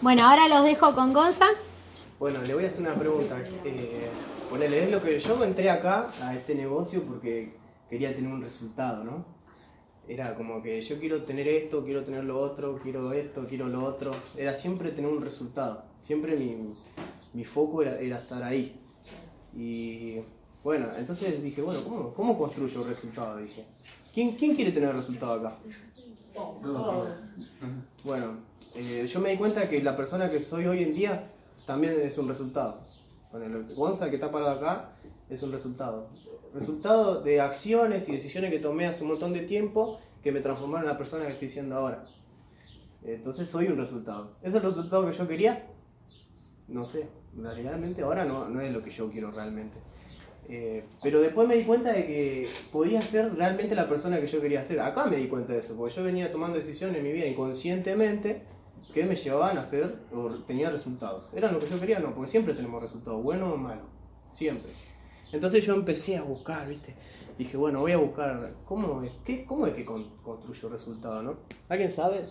Bueno, ahora los dejo con Gonza. Bueno, le voy a hacer una pregunta. Eh, ponele, es lo que yo entré acá a este negocio porque quería tener un resultado, ¿no? Era como que yo quiero tener esto, quiero tener lo otro, quiero esto, quiero lo otro. Era siempre tener un resultado. Siempre mi, mi foco era, era estar ahí. Y bueno, entonces dije, bueno, ¿cómo, cómo construyo el resultado? Dije, ¿quién, quién quiere tener resultado acá? Bueno, eh, yo me di cuenta que la persona que soy hoy en día también es un resultado. Bueno, el Gonza que está parado acá es un resultado. Resultado de acciones y decisiones que tomé hace un montón de tiempo que me transformaron en la persona que estoy siendo ahora. Entonces soy un resultado. ¿Es el resultado que yo quería? No sé. Realmente ahora no, no es lo que yo quiero realmente. Eh, pero después me di cuenta de que podía ser realmente la persona que yo quería ser. Acá me di cuenta de eso, porque yo venía tomando decisiones en mi vida inconscientemente que me llevaban a hacer o tenía resultados. ¿Eran lo que yo quería? No, porque siempre tenemos resultados, bueno o malo. Siempre. Entonces yo empecé a buscar, ¿viste? Dije, bueno, voy a buscar, ¿cómo es, qué, cómo es que con, construyo resultado, no? ¿Alguien sabe?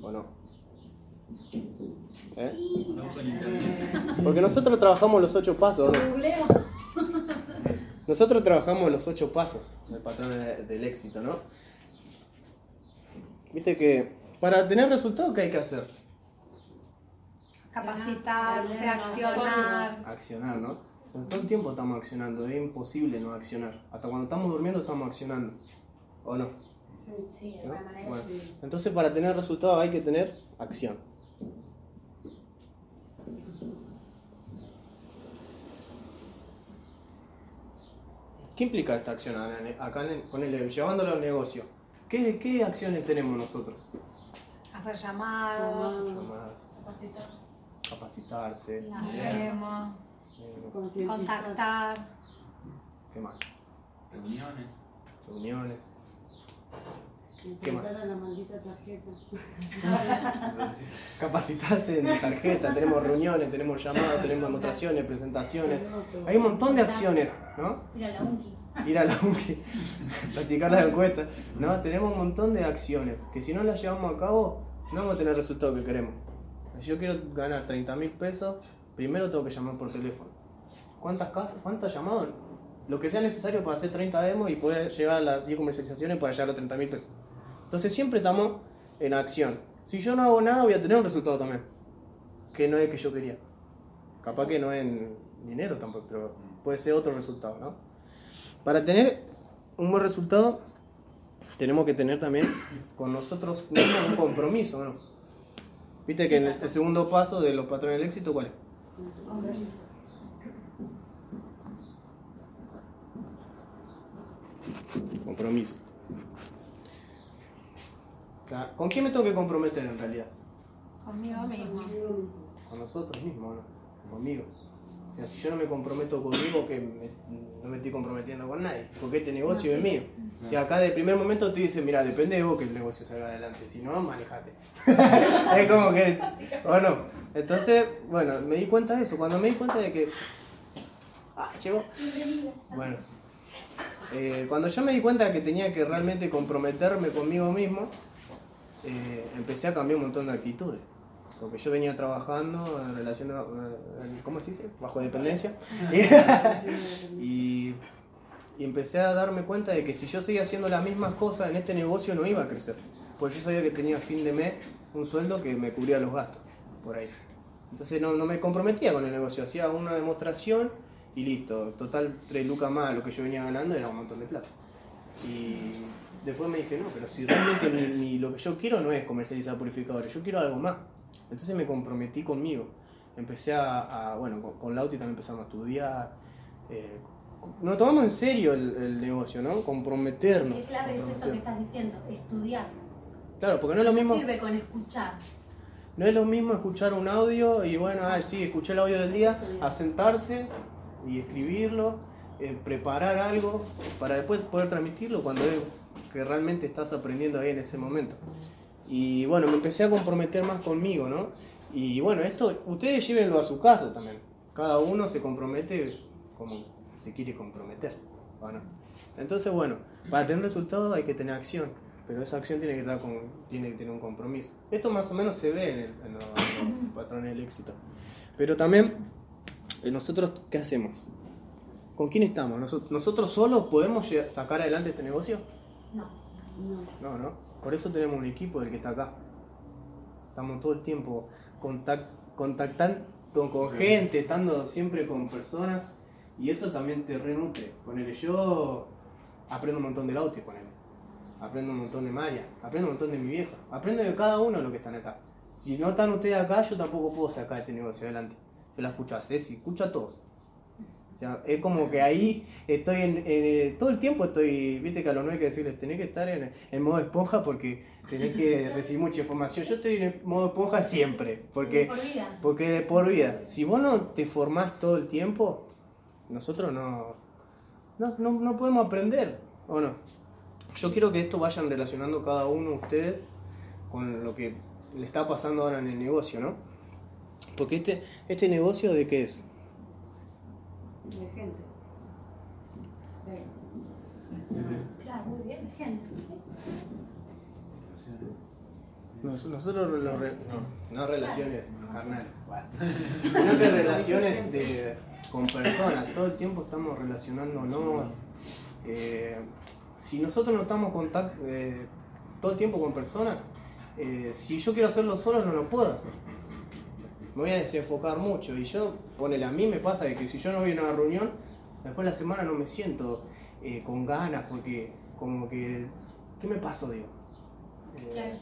¿O no? ¿Eh? Porque nosotros trabajamos los ocho pasos, ¿no? Nosotros trabajamos los ocho pasos del patrón de- del éxito, ¿no? Viste que para tener resultados, ¿qué hay que hacer? Capacitarse, accionar. Accionar, ¿no? O sea, todo el tiempo estamos accionando, es imposible no accionar. Hasta cuando estamos durmiendo estamos accionando, ¿o no? Sí, de ¿No? Bueno, sí. entonces para tener resultados hay que tener acción. ¿Qué implica esta acción acá el, llevándolo al negocio? ¿Qué, ¿Qué acciones tenemos nosotros? Hacer llamados. Llamadas, Capacitar. capacitarse, La eh, Concientizar. contactar. ¿qué más? Reuniones. Reuniones. ¿Qué más? A la maldita tarjeta. Capacitarse en tarjeta, tenemos reuniones, tenemos llamadas, tenemos demostraciones, presentaciones. Hay un montón de acciones, ¿no? Ir a la UNCI. Ir a la practicar las encuestas. No, tenemos un montón de acciones que si no las llevamos a cabo, no vamos a tener el resultado que queremos. Si yo quiero ganar 30 mil pesos, primero tengo que llamar por teléfono. ¿Cuántas, casas, ¿Cuántas llamadas? Lo que sea necesario para hacer 30 demos y poder llevar las 10 comercializaciones para llegar a los 30 mil pesos. Entonces siempre estamos en acción. Si yo no hago nada, voy a tener un resultado también. Que no es el que yo quería. Capaz que no en dinero tampoco, pero puede ser otro resultado, ¿no? Para tener un buen resultado, tenemos que tener también con nosotros mismos un compromiso, ¿no? Viste que en el, el segundo paso de los patrones del éxito, ¿cuál es? Compromiso. Compromiso. ¿Con quién me tengo que comprometer en realidad? Conmigo mismo. Con nosotros mismos, ¿no? Conmigo. O sea, si yo no me comprometo conmigo, que me- no me estoy comprometiendo con nadie, porque este negocio es mío. Si acá de primer momento te dicen, mira, depende de vos que el negocio salga adelante, si no, manejate. es como que, o no. Entonces, bueno, me di cuenta de eso. Cuando me di cuenta de que. Ah, llegó. Bueno. Eh, cuando yo me di cuenta que tenía que realmente comprometerme conmigo mismo, eh, empecé a cambiar un montón de actitudes. Porque yo venía trabajando en relación a, ¿cómo se dice? Bajo dependencia. y, y empecé a darme cuenta de que si yo seguía haciendo las mismas cosas en este negocio no iba a crecer. Porque yo sabía que tenía a fin de mes un sueldo que me cubría los gastos, por ahí. Entonces no, no me comprometía con el negocio, hacía una demostración y listo. Total, tres lucas más lo que yo venía ganando era un montón de plata. Y después me dije, no, pero si realmente mi- mi- lo que yo quiero no es comercializar purificadores, yo quiero algo más. Entonces me comprometí conmigo. Empecé a, a- bueno, con, con Lauti también empezamos a estudiar. Eh, nos tomamos en serio el, el negocio, ¿no? Comprometernos. Es clave es eso que estás diciendo, estudiar. Claro, porque no es lo mismo. Sirve con escuchar. No es lo mismo escuchar un audio y bueno, ah, sí, escuché el audio del día, a sentarse y escribirlo, eh, preparar algo para después poder transmitirlo cuando es que realmente estás aprendiendo ahí en ese momento. Y bueno, me empecé a comprometer más conmigo, ¿no? Y bueno, esto ustedes llévenlo a su casa también. Cada uno se compromete como se quiere comprometer. ¿o no? Entonces, bueno, para tener resultados hay que tener acción. pero esa acción tiene que, estar con, tiene que tener un compromiso. Esto más o menos se ve en, el, en los, en los patrones del éxito. Pero también, eh, nosotros, ¿qué hacemos? ¿Con quién estamos? ¿Noso- ¿Nosotros solos podemos sacar adelante este negocio? No. No, no. Por eso tenemos un equipo del que está acá. Estamos todo el tiempo contac- contactando con gente, estando siempre con personas. Y eso también te renutre. Ponele, yo aprendo un montón de Lauti, ponele. Aprendo un montón de María. Aprendo un montón de mi vieja. Aprendo de cada uno de los que están acá. Si no están ustedes acá, yo tampoco puedo sacar este negocio adelante. Yo la escucho a Ceci, escucho a todos. Sea, es como que ahí estoy en, en- todo el tiempo estoy, viste que a los nueve hay que decirles, tenés que estar en, en modo esponja porque tenés que recibir mucha información. Yo estoy en modo esponja siempre, porque, Por vida. porque de por vida. Si vos no te formás todo el tiempo, nosotros no, no, no, no podemos aprender, ¿o no? Yo quiero que esto vayan relacionando cada uno de ustedes con lo que le está pasando ahora en el negocio, ¿no? Porque este, este negocio de qué es? De gente. De- Claro, muy bien, gente. ¿sí? Nos- Nosotros re- no, no relaciones carnales, sino que relaciones de, con personas. Todo el tiempo estamos relacionándonos. eh, si nosotros no estamos en contacto eh, todo el tiempo con personas, eh, si yo quiero hacerlo solo no lo puedo hacer. Me voy a desenfocar mucho y yo, ponele, a mí me pasa de que si yo no voy a una reunión, después de la semana no me siento eh, con ganas porque como que, ¿qué me pasó, digo? Eh, Claro.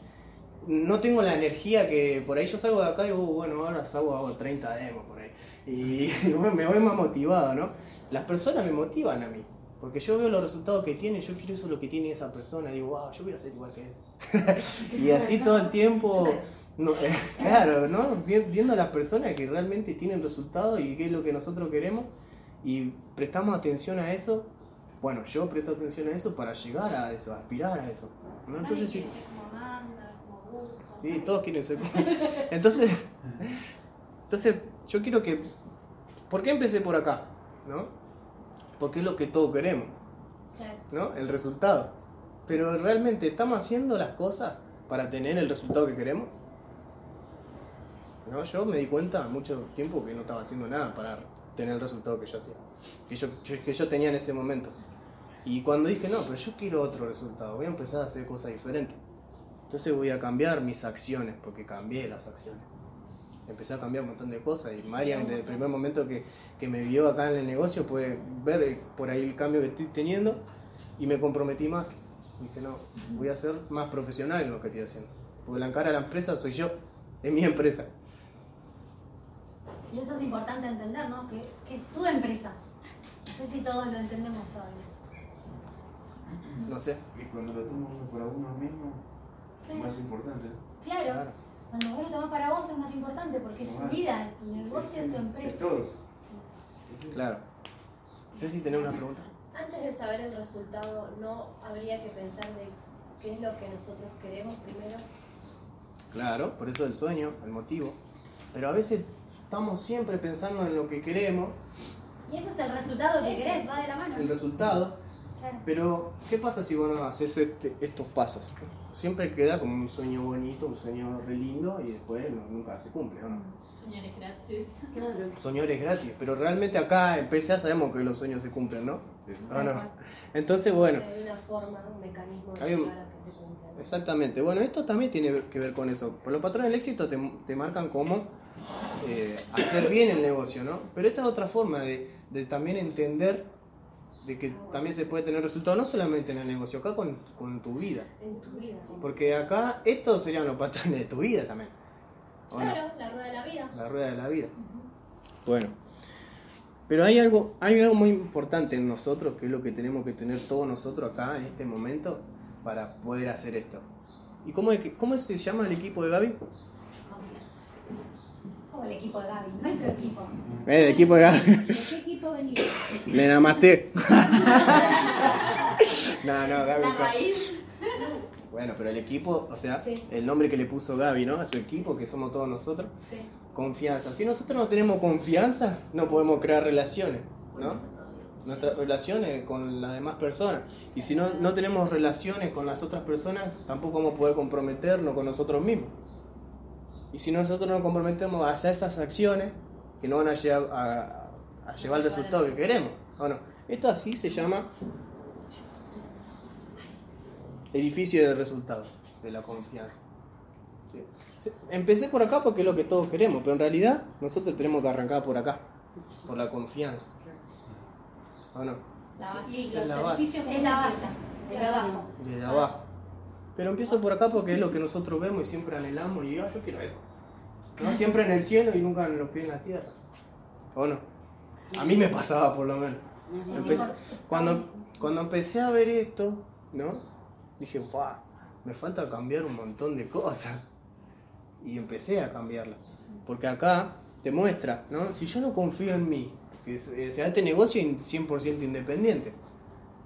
no tengo la energía que por ahí yo salgo de acá y digo, "Uh, bueno, ahora salgo, hago 30 demos por ahí. Y bueno, me voy más motivado, ¿no? Las personas me motivan a mí. Porque yo veo los resultados que tiene, yo quiero eso lo que tiene esa persona. Digo, wow, yo voy a ser igual que eso. y así todo el tiempo, no, eh, claro, ¿no? Vi- Viendo a las personas que realmente tienen resultados y qué es lo que nosotros queremos y prestamos atención a eso. Bueno, yo presto atención a eso para llegar a eso, aspirar a eso. ¿no? Entonces, sí. como Amanda, como Gusto. Sí, todos quieren ser como- Entonces, entonces, yo quiero que. ¿Por qué empecé por acá? ¿No? Porque es lo que todos queremos. ¿no? El resultado. Pero realmente, ¿estamos haciendo las cosas para tener el resultado que queremos? No, yo me di cuenta mucho tiempo que no estaba haciendo nada para tener el resultado que yo hacía, que yo, que yo tenía en ese momento. Y cuando dije, no, pero yo quiero otro resultado, voy a empezar a hacer cosas diferentes. Entonces voy a cambiar mis acciones, porque cambié las acciones. Empecé a cambiar un montón de cosas y Marian desde el primer momento que, que me vio acá en el negocio puede ver eh, por ahí el cambio que estoy teniendo y me comprometí más. Dije, no, voy a ser más profesional en lo que estoy haciendo. Porque la cara de la empresa soy yo, es mi empresa. Y eso es importante entender, ¿no? Que, que es tu empresa. No sé si todos lo entendemos todavía. No sé. Y cuando lo toma uno para uno mismo, es Claro. más importante. Claro. Claro. Cuando vos lo tomás para vos es más importante porque es tu vida, es tu negocio, es tu Es empresa. todo. Claro. sé si tenés una pregunta. Antes de saber el resultado, ¿no habría que pensar de qué es lo que nosotros queremos primero? Claro, por eso el sueño, el motivo. Pero a veces estamos siempre pensando en lo que queremos, Y ese es el resultado que querés, va de la mano. el resultado. Claro. Pero, ¿qué pasa si vos no haces este- estos pasos? Siempre queda como un sueño bonito, un sueño re lindo y después no- nunca se cumple, ¿o no? Señores gratis. Claro. Gratis, pero realmente acá en PSA sabemos que los sueños se cumplen, ¿no? ¿O no? Entonces, bueno, Hay una forma, un mecanismo de Hay un- llegar a que se cumpla. ¿no? exactamente. Bueno, esto también tiene que ver con eso. Por los patrones del éxito te, te marcan cómo eh, hacer bien el negocio, ¿no? Pero esta es otra forma de, de también entender de que también se puede tener resultados, no solamente en el negocio, acá con, con tu vida. En tu vida, sí. Porque acá estos serían los patrones de tu vida también. Claro, la rueda de la vida. La rueda de la vida. Bueno. Pero hay algo, hay algo muy importante en nosotros, que es lo que tenemos que tener todos nosotros acá en este momento para poder hacer esto. ¿Y cómo, es que- cómo se llama el equipo de Gaby? El equipo de Gaby, nuestro equipo. El equipo de Gaby. ¿De qué equipo venís? Le namaste. no, no, Gaby. La raíz. Bueno, pero el equipo, o sea, Sí. el nombre que le puso Gaby, ¿no? A su equipo, que somos todos nosotros. Sí. Confianza. Si nosotros no tenemos confianza, no podemos crear relaciones, ¿no? nuestras relaciones con las demás personas. Y si no, no tenemos relaciones con las otras personas, tampoco vamos a poder comprometernos con nosotros mismos. Y si nosotros nos comprometemos hacia esas acciones, que no van a llevar, a, a llevar el resultado que queremos. Bueno, esto así se llama edificio de resultados, de la confianza. Sí. Sí, Empecé por acá porque es lo que todos queremos, pero en realidad nosotros tenemos que arrancar por acá, por la confianza. ¿O no? La base. Y Es los la base. edificios Es la base. de abajo. Desde abajo. Pero empiezo por acá porque es lo que nosotros vemos y siempre anhelamos y "Ah, yo quiero eso. ¿No? Siempre en el cielo y nunca en los pies en la tierra. ¿O no? A mí me pasaba por lo menos. Empecé- cuando, cuando empecé a ver esto, ¿no? Dije, "Fua, me falta cambiar un montón de cosas. Y empecé a cambiarla. Porque acá te muestra, ¿no? Si yo no confío en mí, que se- sea este negocio in- 100% independiente.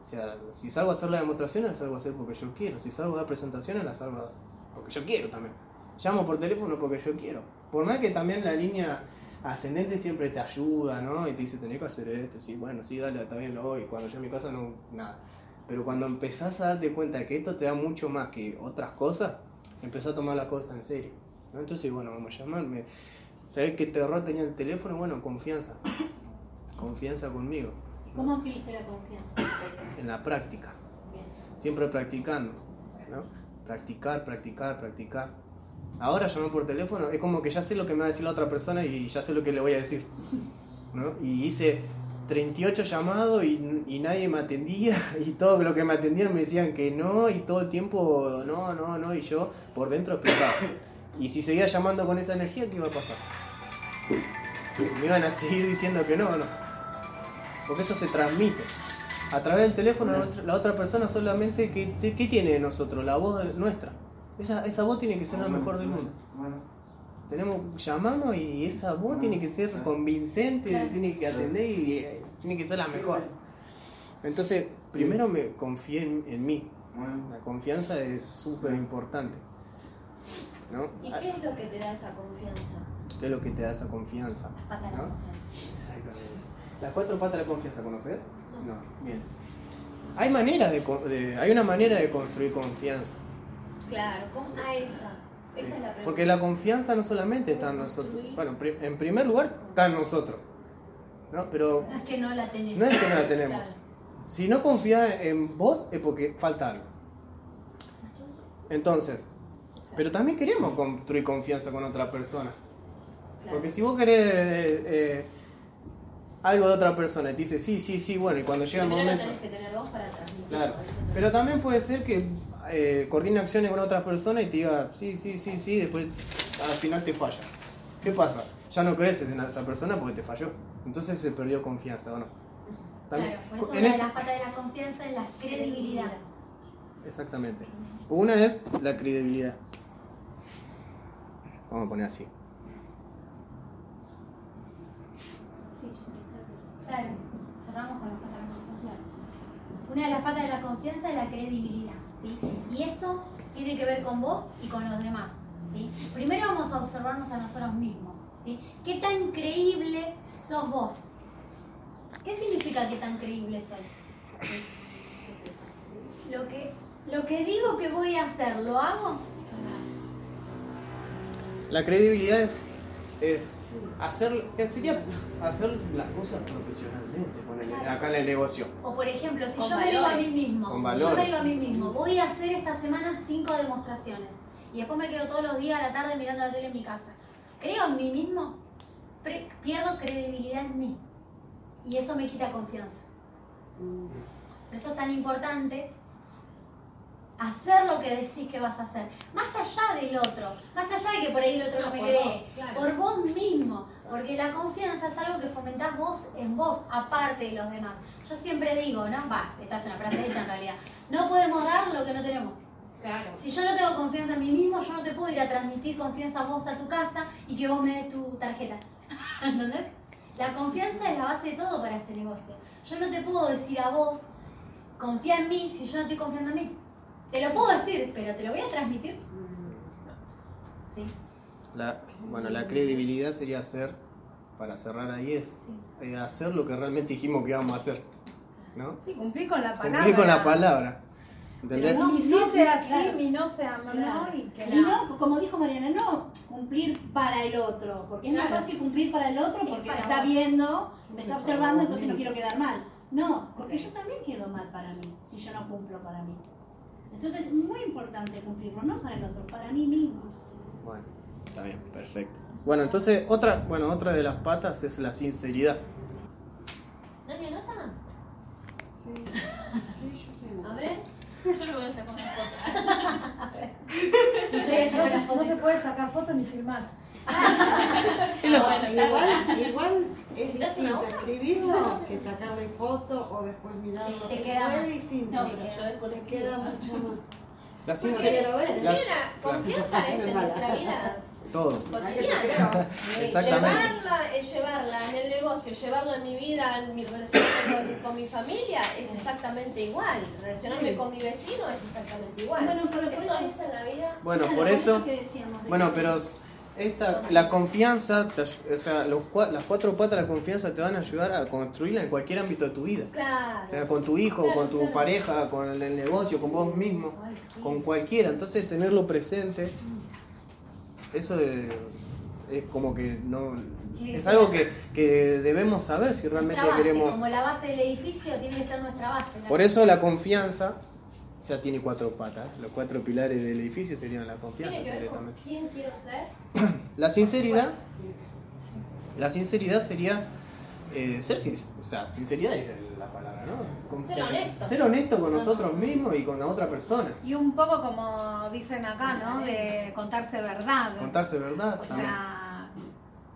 O sea, si salgo a hacer las demostraciones, las salgo a hacer porque yo quiero. Si salgo a dar presentaciones, las salgo a hacer porque yo quiero también. Llamo por teléfono porque yo quiero. Por más que también la línea ascendente siempre te ayuda, ¿no? Y te dice, tenés que hacer esto. Sí, bueno, sí, dale, bien, lo voy. Cuando yo en mi casa no, nada. Pero cuando empezás a darte cuenta que esto te da mucho más que otras cosas, empezás a tomar las cosas en serio. ¿no? Entonces, bueno, vamos a llamarme. ¿Sabés qué terror tenía el teléfono? Bueno, confianza. Confianza conmigo. ¿Cómo adquiriste la confianza? En la práctica. Bien. Siempre practicando. ¿no? Practicar, practicar, practicar. Ahora llamar por teléfono, es como que ya sé lo que me va a decir la otra persona y ya sé lo que le voy a decir. ¿no? Y hice 38 llamados y, y nadie me atendía y todo lo que me atendían me decían que no y todo el tiempo no, no, no y yo por dentro explotaba. Y si seguía llamando con esa energía, ¿qué iba a pasar? Me iban a seguir diciendo que no, no. Porque eso se transmite. A través del teléfono, la otra- la otra persona solamente, ¿qué, te- qué tiene de nosotros? La voz nuestra. Esa, esa voz tiene que ser la mejor del mundo. Tenemos, llamamos y esa voz tiene que ser convincente, tiene que atender y eh, tiene que ser la mejor. Entonces, primero me confié en, en mí. bueno. La confianza es súper importante. ¿No? ¿Y qué es lo que te da esa confianza? ¿Qué es lo que te da esa confianza? Pata de la ¿no? confianza. Exactamente. Las cuatro patas de la confianza, ¿conocer? No, bien. Hay maneras de, de- hay una manera de construir confianza. Claro, ¿cómo? Ah, esa. Esa es la pregunta. Porque la confianza no solamente está en nosotros. Bueno, en pri- en primer lugar está en nosotros. ¿no? Pero No es que no la tenés. no es que no la tenemos. Claro. Si no confías en vos es porque falta algo. Entonces, pero también queremos construir confianza con otra persona. Claro. Porque si vos querés eh, eh, algo de otra persona y te dice sí, sí, sí, bueno, y cuando llega el Primero lo momento... tenés que tener vos para transmitir. Claro, pero también puede ser que eh, coordine acciones con otras personas y te diga sí, sí, sí, sí, después al final te falla. ¿Qué pasa? Ya no creces en esa persona porque te falló. Entonces se perdió confianza, ¿o no? También- Claro, por eso en una de las patas de la confianza es la credibilidad. Exactamente. Una es la credibilidad. Vamos a poner así. Sí, sí, está Claro, cerramos con las patas de la confianza. Una de las patas de la confianza es la credibilidad, ¿sí? Y esto tiene que ver con vos y con los demás, ¿sí? Primero vamos a observarnos a nosotros mismos, ¿sí? ¿Qué tan creíble sos vos? ¿Qué significa que tan creíble soy? Lo que, lo que digo que voy a hacer, ¿lo hago? La credibilidad es, es hacer, sería hacer las cosas profesionalmente acá en el negocio. O por ejemplo, si Con yo me digo a mí mismo, Con si yo me digo a mí mismo, voy a hacer esta semana cinco demostraciones y después me quedo todos los días a la tarde mirando la tele en mi casa. ¿Creo en mí mismo? Pre- pierdo credibilidad en mí y eso me quita confianza. Por eso es tan importante hacer lo que decís que vas a hacer, más allá del otro, más allá de que por ahí el otro no, No, me cree, vos, claro. por vos mismo, porque la confianza es algo que fomentás vos en vos, aparte de los demás. Yo siempre digo, ¿no? Va, esta es una frase hecha en realidad, no podemos dar lo que no tenemos. Claro. Si yo no tengo confianza en mí mismo, yo no te puedo ir a transmitir confianza a vos a tu casa y que vos me des tu tarjeta. ¿Entendés? La confianza es la base de todo para este negocio. Yo no te puedo decir a vos, confía en mí si yo no estoy confiando en mí. Te lo puedo decir, pero te lo voy a transmitir. ¿Sí? La, bueno, la credibilidad sería hacer, para cerrar ahí, es Sí. eh, hacer lo que realmente dijimos que íbamos a hacer. ¿no? Sí, cumplir con la palabra. Cumplir con la palabra. ¿Entendés? Pero Mi sí No, sea sí, claro. mi no sea no, Claro. y que Y no, como dijo Mariana, no cumplir para el otro, porque es más Claro. fácil cumplir para el otro Es porque me está vos. viendo, me está observando, entonces no quiero quedar mal. No, porque yo también quedo mal para mí, si yo no cumplo para mí. Entonces es muy importante cumplirlo, no para el otro, para mí mismo. Bueno, está bien, perfecto. Bueno, entonces otra, bueno, otra de las patas es la sinceridad. ¿Nadie nota? Sí, sí, yo tengo. A ver. Yo le voy a sacar una foto. No se- no se puede sacar fotos ni filmar. Es Ah, bueno, Igual, igual es ¿Te das una distinto escribirlo que sacarle foto o después mirarlo. Sí, te queda es distinto. No, pero yo después te queda mucho más. La. Sí, Las- la confianza es en nuestra vida Todo. cotidiana. Exactamente. Llevarla, es llevarla en el negocio, llevarla en mi vida, en mi relación con, con mi familia, es exactamente igual. Relacionarme con mi vecino es exactamente igual. Bueno, pero por Esto eso- es en la vida. Bueno, Claro, por eso, que decíamos de bueno, pero esta, la confianza, te o sea, los, las cuatro patas de la confianza te van a ayudar a construirla en cualquier ámbito de tu vida. O sea, Claro. con tu hijo, Claro, con tu claro. pareja, con el negocio, con vos mismo, con cualquiera. Entonces tenerlo presente, eso es como que no... Es algo que, que debemos saber si realmente base, queremos... como la base del edificio, tiene que ser nuestra base. Por eso la confianza, o sea, tiene cuatro patas. Los cuatro pilares del edificio serían la confianza Tiene que ver con directamente. quién quiero ser. La sinceridad, la sinceridad sería eh, ser sin, o sea, sinceridad es la palabra, ¿no? Con- Ser honesto. Ser honesto con nosotros mismos y con la otra persona. Y un poco como dicen acá, ¿no? De contarse verdad. Contarse verdad. O también. sea,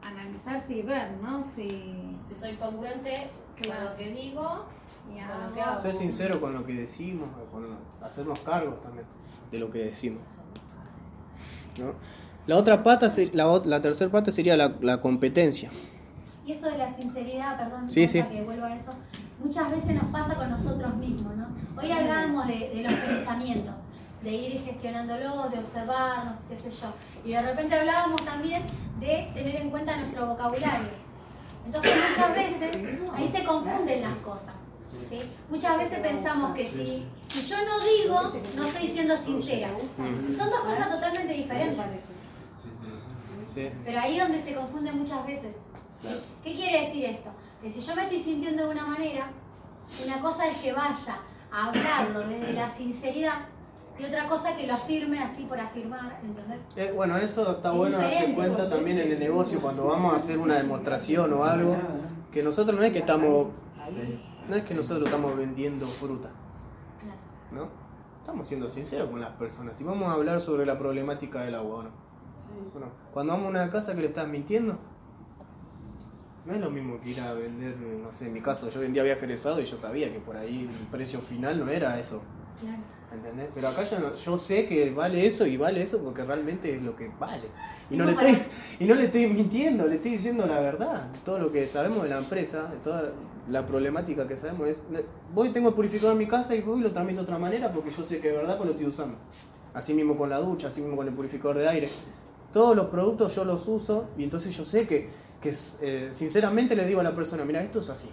analizarse y ver, ¿no? Si, Si soy congruente con lo que digo Ser sincero con lo que decimos, con hacernos cargos también de lo que decimos. ¿no? La otra pata, se- la, la tercera pata sería la, la competencia. Y esto de la sinceridad, perdón, Sí, que vuelvo a eso, muchas veces nos pasa con nosotros mismos, ¿no? Hoy hablábamos de, de los pensamientos, de ir gestionándolos, de observarnos, qué sé yo. Y de repente hablábamos también de tener en cuenta nuestro vocabulario. Entonces muchas veces ahí se confunden las cosas. ¿Sí? Muchas veces pensamos que si, si yo no digo, no estoy siendo sincera. Y son dos cosas totalmente diferentes. Pero ahí es donde se confunde muchas veces. ¿Qué quiere decir esto? Que si yo me estoy sintiendo de una manera, una cosa es que vaya a hablarlo desde la sinceridad y otra cosa que lo afirme así por afirmar, ¿entendés? Eh, bueno, eso está Es bueno darse cuenta también en el negocio cuando vamos a hacer una demostración o algo, que nosotros no es que estamos, no es que nosotros estamos vendiendo fruta, Claro. ¿no? Estamos siendo sinceros con las personas y vamos a hablar sobre la problemática del agua, ¿o ¿no? Bueno, cuando vamos a una casa que le estás mintiendo, no es lo mismo que ir a vender, no sé, en mi caso yo vendía viaje egresado y yo sabía que por ahí el precio final no era eso. Claro. ¿Entendés? Pero acá yo, no- yo sé que vale eso y vale eso porque realmente es lo que vale. Y no, le estoy, y no le estoy mintiendo, le estoy diciendo la verdad. Todo lo que sabemos de la empresa, de toda la problemática que sabemos es, voy tengo el purificador en mi casa y voy y lo tramito de otra manera porque yo sé que es verdad que lo estoy usando. Así mismo con la ducha, así mismo con el purificador de aire. Todos los productos yo los uso y entonces yo sé que, que eh, sinceramente le digo a la persona, mira, esto es así.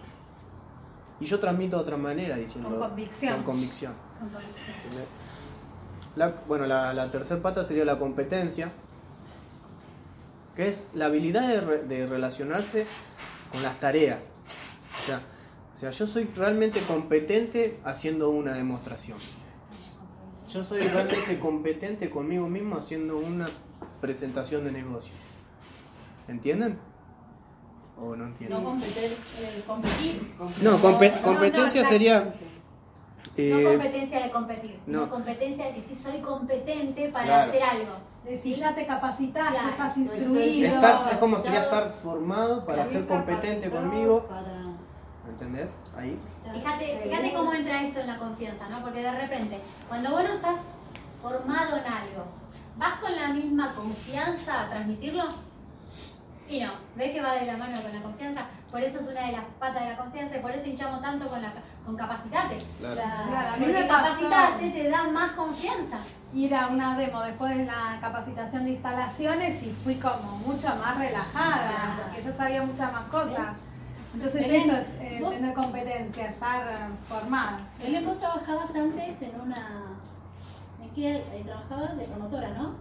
Y yo transmito de otra manera diciendo... Con convicción. Con convicción. Con convicción. ¿entendés? La, bueno, la, la tercera pata sería la competencia, que es la habilidad de, re- de relacionarse con las tareas. O sea, o sea, yo soy realmente competente haciendo una demostración. Yo soy realmente competente conmigo mismo haciendo una presentación de negocio. ¿Entienden? ¿O no entienden? No competir. eh, competir. No, compe- competencia sería... eh, no competencia de competir, sino no. competencia de que sí soy competente para Claro. hacer algo. Decir, ya te capacitaste, Claro. estás instruido. estar- es como sería estar formado para ser competente conmigo. para- ¿Entendés? Ahí. Fíjate, fíjate cómo entra esto en la confianza, ¿no? Porque de repente, cuando vos no estás formado en algo, ¿vas con la misma confianza a transmitirlo? Y no, ¿ves que va de la mano con la confianza? Por eso es una de las patas de la confianza y por eso hinchamos tanto con, la, con capacitate. Claro, mí Porque capacitarte te da más confianza. ir a una demo después de la capacitación de instalaciones y fui como mucho más relajada, porque yo sabía muchas más cosas. Entonces Belén, eso es eh, vos- tener competencia, estar eh, formada. Belén, vos trabajabas antes en una... ¿En qué eh, trabajabas? De promotora, ¿no?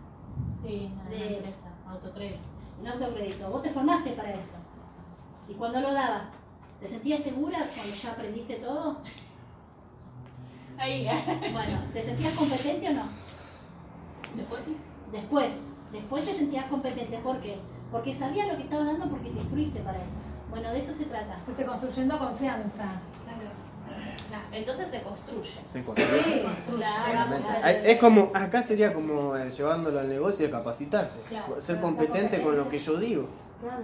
Sí, en la De- empresa, autocrédito. En autocrédito. Vos te formaste para eso. Y cuando lo dabas, ¿te sentías segura cuando ya aprendiste todo? Ahí, Bueno, ¿te sentías competente o no? después sí. Después, después te sentías competente. ¿Por qué? Porque sabías lo que estabas dando porque te instruiste para eso. Bueno, de eso se trata. Fuiste construyendo confianza. Entonces se construye. Se construye. Sí, claro. a- Ay, Es como, acá sería como eh, llevándolo al negocio de capacitarse, Claro, ser competente con lo que yo digo. Claro.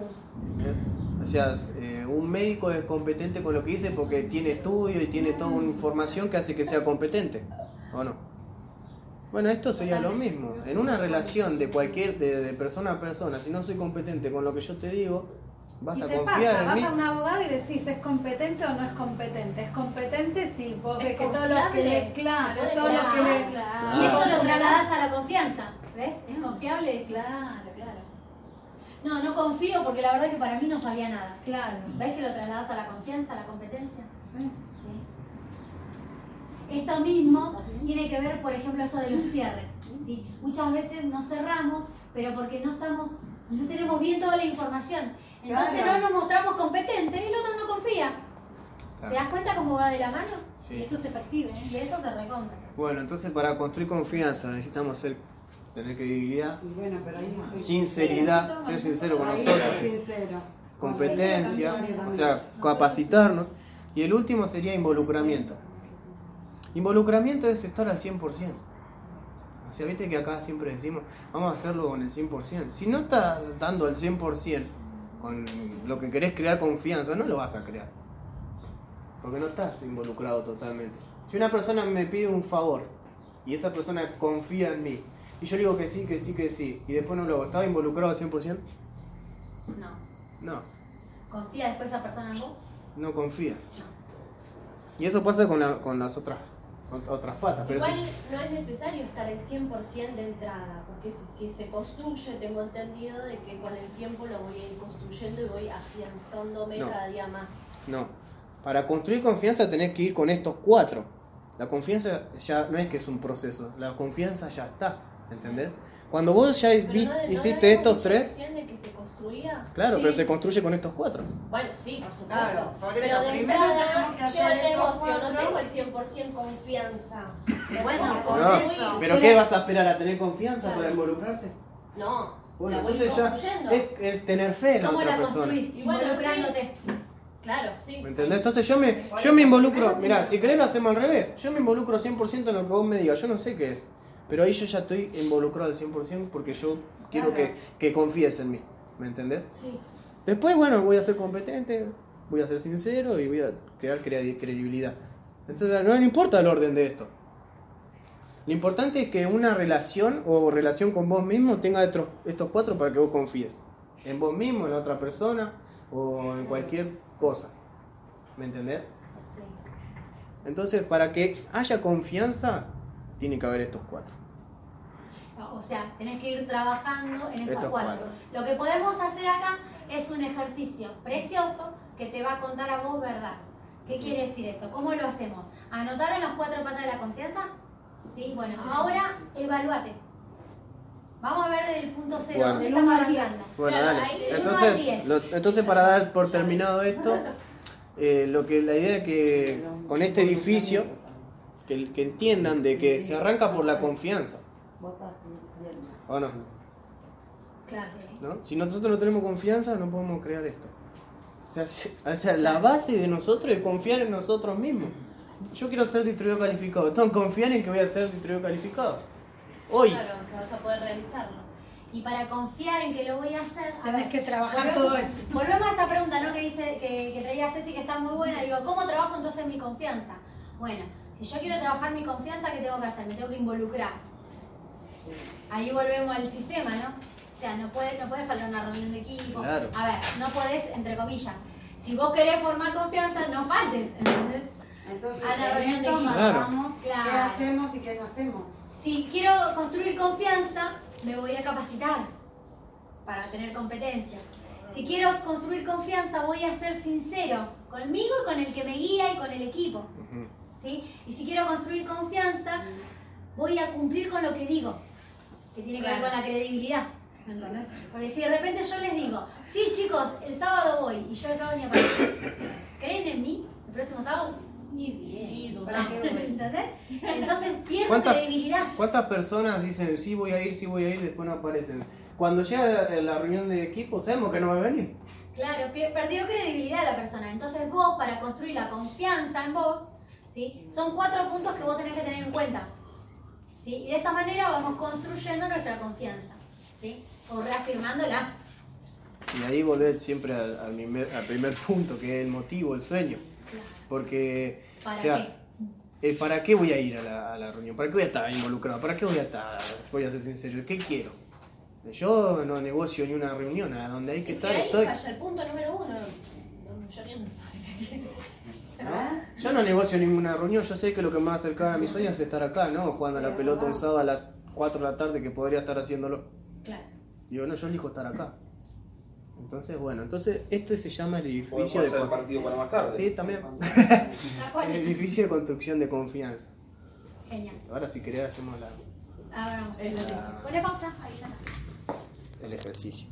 ¿ves? O sea, eh, un médico es competente con lo que dice porque tiene estudio y tiene toda una información que hace que sea competente, ¿o no? Bueno, esto sería lo mismo. En una relación de cualquier, de, de persona a persona, si no soy competente con lo que yo te digo, vas y a te confiar pasa, en vas mí. a un abogado y decís, ¿es competente o no es competente? Es competente si vos ¿Es ves que todo lo que le, claro, todo lo que le... Claro, Y eso lo trasladas a la confianza. ¿Ves? Es confiable decir, claro, claro. no, no confío porque la verdad que para mí no sabía nada. Claro. ¿Ves que lo trasladas a la confianza, a la competencia? Sí. Esto mismo tiene que ver, por ejemplo, esto de los cierres. ¿sí? Muchas veces nos cerramos, pero porque no estamos, no tenemos bien toda la información. Entonces Claro. no nos mostramos competentes y el otro no confía. ¿Te das cuenta cómo va de la mano? Sí. Eso se percibe. ¿eh? Y eso se recompra. Bueno, entonces para construir confianza necesitamos ser, tener credibilidad, Y bueno, pero ahí no sinceridad, ser sincero con nosotros, sincero. competencia, o sea, capacitarnos. Y el último sería involucramiento. Involucramiento es estar al 100%. O sea, viste que acá siempre decimos, vamos a hacerlo con el 100%. Si no estás dando el 100% con lo que querés crear confianza, no lo vas a crear. Porque no estás involucrado totalmente. Si una persona me pide un favor y esa persona confía en mí, y yo le digo que sí, que sí, que sí, y después no lo hago, ¿estaba involucrado al 100%? No. No. ¿Confía después esa persona en vos? no confía. Y eso pasa con, la- con las otras ot- otras patas. Pero Igual no es necesario estar al 100% de entrada, porque si, si se construye, tengo entendido de que con el tiempo lo voy a ir construyendo y voy afianzándome No. cada día más. no. Para construir confianza tenés que ir con estos cuatro. La confianza ya no es que es un proceso, la confianza ya está, ¿entendés? Cuando vos ya Pero vi- no- hiciste estos tres, de que se construía. claro, Sí. pero se construye con estos cuatro. Bueno, sí, por supuesto. Claro, por pero de entrada, yo el negocio no tengo el 100% confianza. Bueno, No, pero ¿qué vas a esperar a tener confianza Claro. para involucrarte? No, Bueno, la voy entonces ya construyendo. es, es tener fe en la ¿Cómo otra la persona. construís? Y bueno, Involucrándote. Claro, sí. ¿Me entendés? Entonces yo me, yo me involucro, mirá, si que- querés lo hacemos al revés. Yo me involucro 100% en lo que vos me digas, yo no sé qué es. Pero ahí yo ya estoy involucrado al 100% porque yo quiero Claro. que, que confíes en mí. ¿Me entendés? Sí. Después, bueno, voy a ser competente, voy a ser sincero y voy a crear credi- credibilidad. Entonces, no, no importa el orden de esto. Lo importante es que una relación o relación con vos mismo tenga estos, estos cuatro para que vos confíes. En vos mismo, en la otra persona o en cualquier cosa. ¿Me entendés? Sí. Entonces, para que haya confianza, tiene que haber estos cuatro. O sea, tenés que ir trabajando en esos Estos cuatro. cuatro. Lo que podemos hacer acá es un ejercicio precioso que te va a contar a vos verdad. ¿Qué quiere decir esto? ¿Cómo lo hacemos? ¿Anotaron las cuatro patas de la confianza? Sí, bueno, ahora evaluate. Vamos a ver del punto cero, Bueno. donde estamos arrancando. Bueno, Claro, dale. Entonces, lo- entonces para dar por terminado esto, eh, lo que la idea es que con este edificio, que, que entiendan de que se arranca por la confianza. ¿o no? Claro. ¿No? Si nosotros no tenemos confianza, no podemos crear esto. O sea, si- o sea, la base de nosotros es confiar en nosotros mismos. Yo quiero ser distribuidor calificado. Que confiar en que voy a ser distribuidor calificado. Hoy. Claro, que vas a poder realizarlo. Y para confiar en que lo voy a hacer, Tenés que trabajar volvemos- todo eso. Volvemos a esta pregunta ¿no? que dice que, que traía Ceci que está muy buena. Digo, ¿cómo trabajo entonces mi confianza? Bueno, si yo quiero trabajar mi confianza, ¿qué tengo que hacer? Me tengo que involucrar. Ahí volvemos al sistema, ¿no? O sea, no puede, no puede faltar una reunión de equipo. Claro. A ver, no podés, entre comillas. Si vos querés formar confianza, no faltes, ¿entendés? Entonces, A la reunión de equipo. marcamos qué Claro. hacemos y qué no hacemos. Si quiero construir confianza, me voy a capacitar para tener competencia. Si quiero construir confianza, voy a ser sincero conmigo y con el que me guía y con el equipo. ¿Sí? Y si quiero construir confianza, voy a cumplir con lo que digo, que tiene que ver Claro. con la credibilidad. ¿entendés? Porque si de repente yo les digo, sí chicos, el sábado voy, y yo el sábado ni aparezco, ¿creen en mí? El próximo sábado, ni bien. Sí, ¿Para dudamos. qué voy? ¿Entendés? Entonces pierdo ¿Cuántas- credibilidad. ¿Cuántas personas dicen sí voy a ir, sí voy a ir y después no aparecen? Cuando llega la reunión de equipo, sabemos que no va a venir. Claro, perdió credibilidad la persona. Entonces vos, para construir la confianza en vos, ¿sí? son cuatro puntos que vos tenés que tener en cuenta. ¿sí? Y de esa manera vamos construyendo nuestra confianza. ¿sí? O reafirmándola. Y ahí volver siempre al, al primer, al primer punto, que es el motivo, el sueño. Porque, ¿Para o sea, eh, ¿para qué voy a ir a la, a la reunión? ¿Para qué voy a estar involucrado? ¿Para qué voy a estar? Voy a ser sincero, ¿qué quiero? Yo no negocio ni una reunión, a donde hay que Es que estar ahí estoy. falla el punto número uno. Mayoría no qué. ¿No? Yo no negocio ninguna reunión, yo sé que lo que me va a acercar a mis sueños es estar acá, ¿no? Jugando a la pelota un sábado a las 4 de la tarde que podría estar haciéndolo. Claro. Digo, no, yo elijo estar acá. Entonces, bueno, entonces este se llama el edificio de hacer partido para más tarde. Sí, también. El edificio de construcción de confianza. Genial. Ahora si querés hacemos la, Ahora vamos a hacer. Ponle pausa, ahí ya está. el ejercicio.